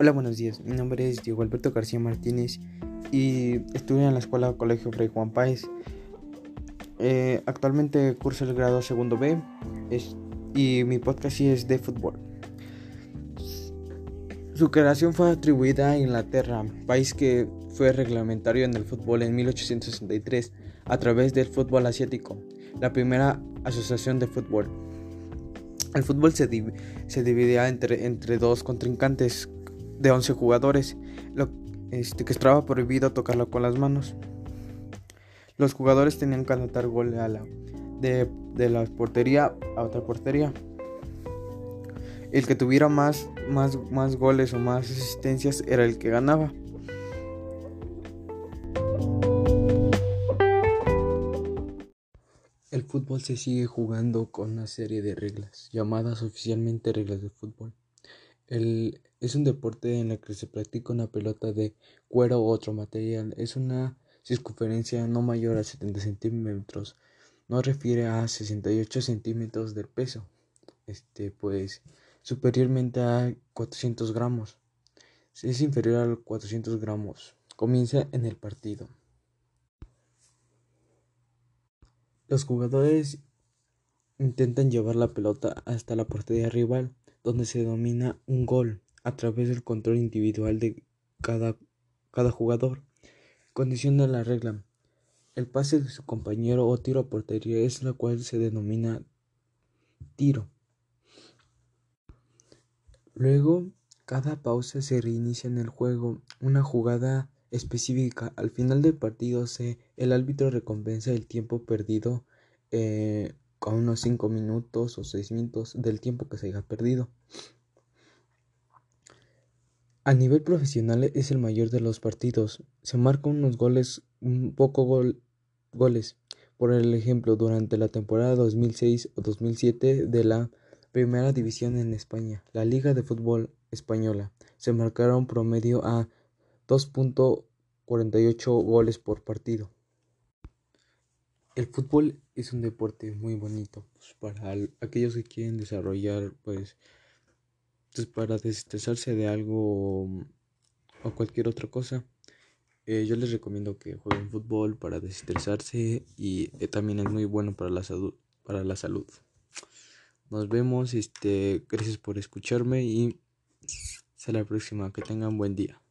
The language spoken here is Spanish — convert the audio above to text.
Hola, buenos días. Mi nombre es Diego Alberto García Martínez y estudio en la escuela Colegio Fray Juan Páez. Eh, actualmente curso el grado segundo B y mi podcast es de fútbol. Su creación fue atribuida a Inglaterra, país que fue reglamentario en el fútbol en 1863 a través del fútbol asiático, la primera asociación de fútbol. El fútbol se, dividía entre, entre dos contrincantes de 11 jugadores, lo, este, que estaba prohibido tocarlo con las manos. Los jugadores tenían que anotar gol a la, de, de, la portería a otra portería. El que tuviera más, más, más goles o más asistencias era el que ganaba. El fútbol se sigue jugando con una serie de reglas, llamadas oficialmente reglas de fútbol. El, es un deporte en el que se practica una pelota de cuero u otro material. Es una circunferencia no mayor a 70 centímetros. No refiere a 68 centímetros del peso. Este, pues, superiormente a 400 gramos. Si es inferior a 400 gramos, comienza en el partido. Los jugadores intentan llevar la pelota hasta la portería rival donde se domina un gol a través del control individual de cada, cada jugador. Condición de la regla. El pase de su compañero o tiro a portería es la cual se denomina tiro. Luego, cada pausa se reinicia en el juego una jugada específica. Al final del partido, se, el árbitro recompensa el tiempo perdido eh, con unos 5 minutos o 6 minutos del tiempo que se haya perdido. A nivel profesional es el mayor de los partidos. Se marcan unos goles, un poco goles. Por el ejemplo, durante la temporada 2006 o 2007 de la Primera División en España, la Liga de Fútbol Española, se marcaron promedio a 2.48 goles por partido. El fútbol es un deporte muy bonito pues, para aquellos que quieren desarrollar, pues, pues, para desestresarse de algo o cualquier otra cosa. Eh, yo les recomiendo que jueguen fútbol para desestresarse y eh, también es muy bueno para la. Para la salud. Nos vemos, este, gracias por escucharme y hasta la próxima. Que tengan buen día.